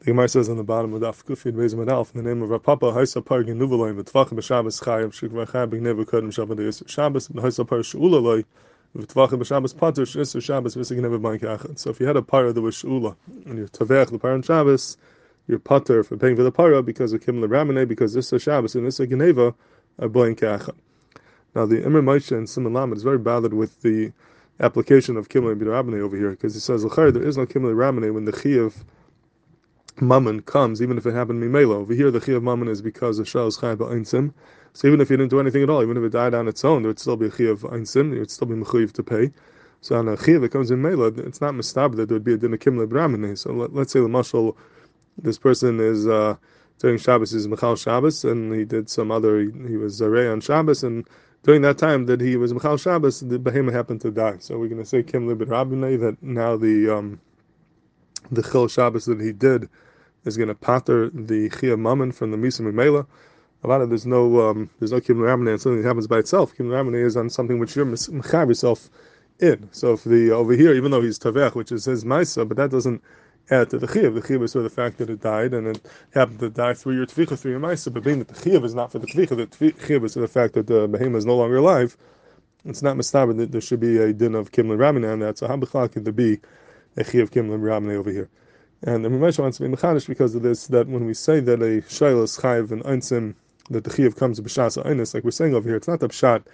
The Gemara says on the bottom of Daf in the name of Rav Papa Haisa V'Tvach B'Shabbos Chayim Kodim Shabbat Yisr Shabbos Haisa B'Shabbos Pater Yisr Shabbos Achad. So if you had a para that was Shula and you Tavech the para on Shabbos, you're Pater for paying for the para because of Kim Ramane because this is Shabbos and this is Geneva are B'Bank Achad. Now the Imre Moshe and Simon Lamed is very bothered with the application of Kimle B'Rabane over here because he says there is no Kimle Ramane when the Chiyuv mammon comes, even if it happened mimela. Over here, the of mammon is because the shell is einsim. So even if you didn't do anything at all, even if it died on its own, there would still be a of einsim. It would still be mechuyev to pay. So on a chiyav that comes in mela, it's not mistab that there would be a din of kimle So let, us say the mashal, this person is uh, during Shabbos is Michal Shabbos, and he did some other. He, he was zarei on Shabbos, and during that time that he was Michal Shabbos, the behemoth happened to die. So we're going to say kimle b'rabinei that now the um, the chil Shabbos that he did is going to pater the chia mammon from the misa mimela. A lot of there's no um, there's no kibbutz ramane and something that happens by itself. Kibbutz ramane is on something which you're mechav yourself in. So if the over here, even though he's tavech, which is his ma'isa, but that doesn't add to the chiyav. The chiyav is for the fact that it died and it happened to die through your tvicha, through your ma'isa. But being that the chiyav is not for the tvicha, the chiyav is for the fact that the behemoth is no longer alive. It's not mistaber that there should be a din of kimlim ramane on that. So how could there be a chiyav kimlim ramane over here? And the Ramesh wants to be mechanish because of this, that when we say that a shayla is chayiv and einsim, that the chiyav comes b'shas einis, like we're saying over here, it's not the pshat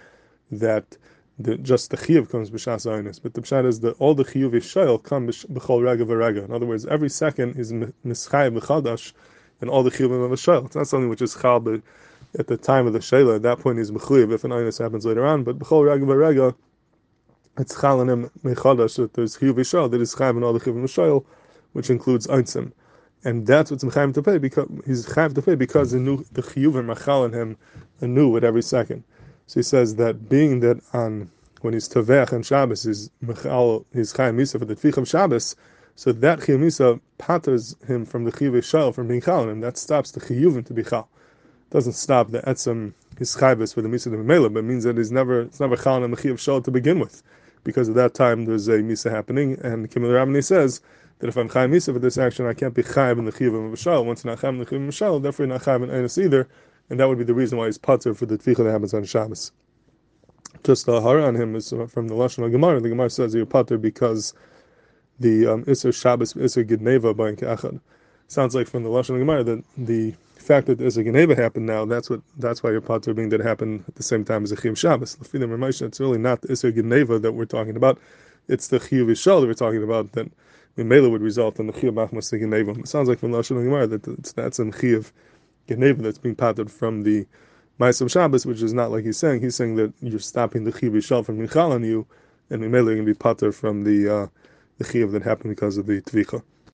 that the, just the chiyav comes b'shas einis, but the pshat is that all the chiyuv shayl come b'chol rega v'rega. In other words, every second is mischayiv b'chadash, and all the chiyuvim of a shayl. It's not something which is chal, but at the time of the shayla, at that point is mechuyev if an einis happens later on, but b'chol rega v'rega, it's chal him mechadash, that there's chiyuv shayl, that is chayiv and all the chiyuvim of shayl, which includes Einsim. And that's what's Mechayim to pay because he's Chayiv to pay because the new the Chiyuv and Machal in him anew at every second. So he says that being that on when he's Tavech and Shabbos is Mechal his Chayiv Misa for the Tvich of Shabbos, so that Chiyuv Misa patters him from the Chiyuv Shal from being Chal and that stops the Chiyuvim to be Chal. Doesn't stop the Etzem his Chayvus for the Misa of Mela, but means that he's never it's never Chal and the Chiyuv Shal to begin with. Because at that time there's a Misa happening, and Kimil Ramani says that if I'm chayim misa for this action, I can't be chayim in the chiyuv of shal. Once not chayim in the chiyuv of shal, therefore not chayim in enis either, and that would be the reason why he's pater for the tvicha that happens on Shabbos. Just the hara on him is from the lashon of Gemara. The Gemara says you're pater because the um, Isser Shabbos Isser Gidneva by Achad. Sounds like from the lashon of Gemara that the fact that Isser Gidneva happened now, that's what that's why you're pater being that happened at the same time as the Chiyuv Shabbos. It's really not the Isser Gidneva that we're talking about. It's the Chiyuv that we're talking about that Mimela would result in the Chiyuv Machmas Geneva. It sounds like from Lashon Gemara that that's in Chiyuv Geneva that's being patted from the Ma'asam Shabbos, which is not like he's saying. He's saying that you're stopping the Chiyuv Yishal from Michal on you, and Mimela to be pater from the uh, the Chiyuv that happened because of the Tvicha.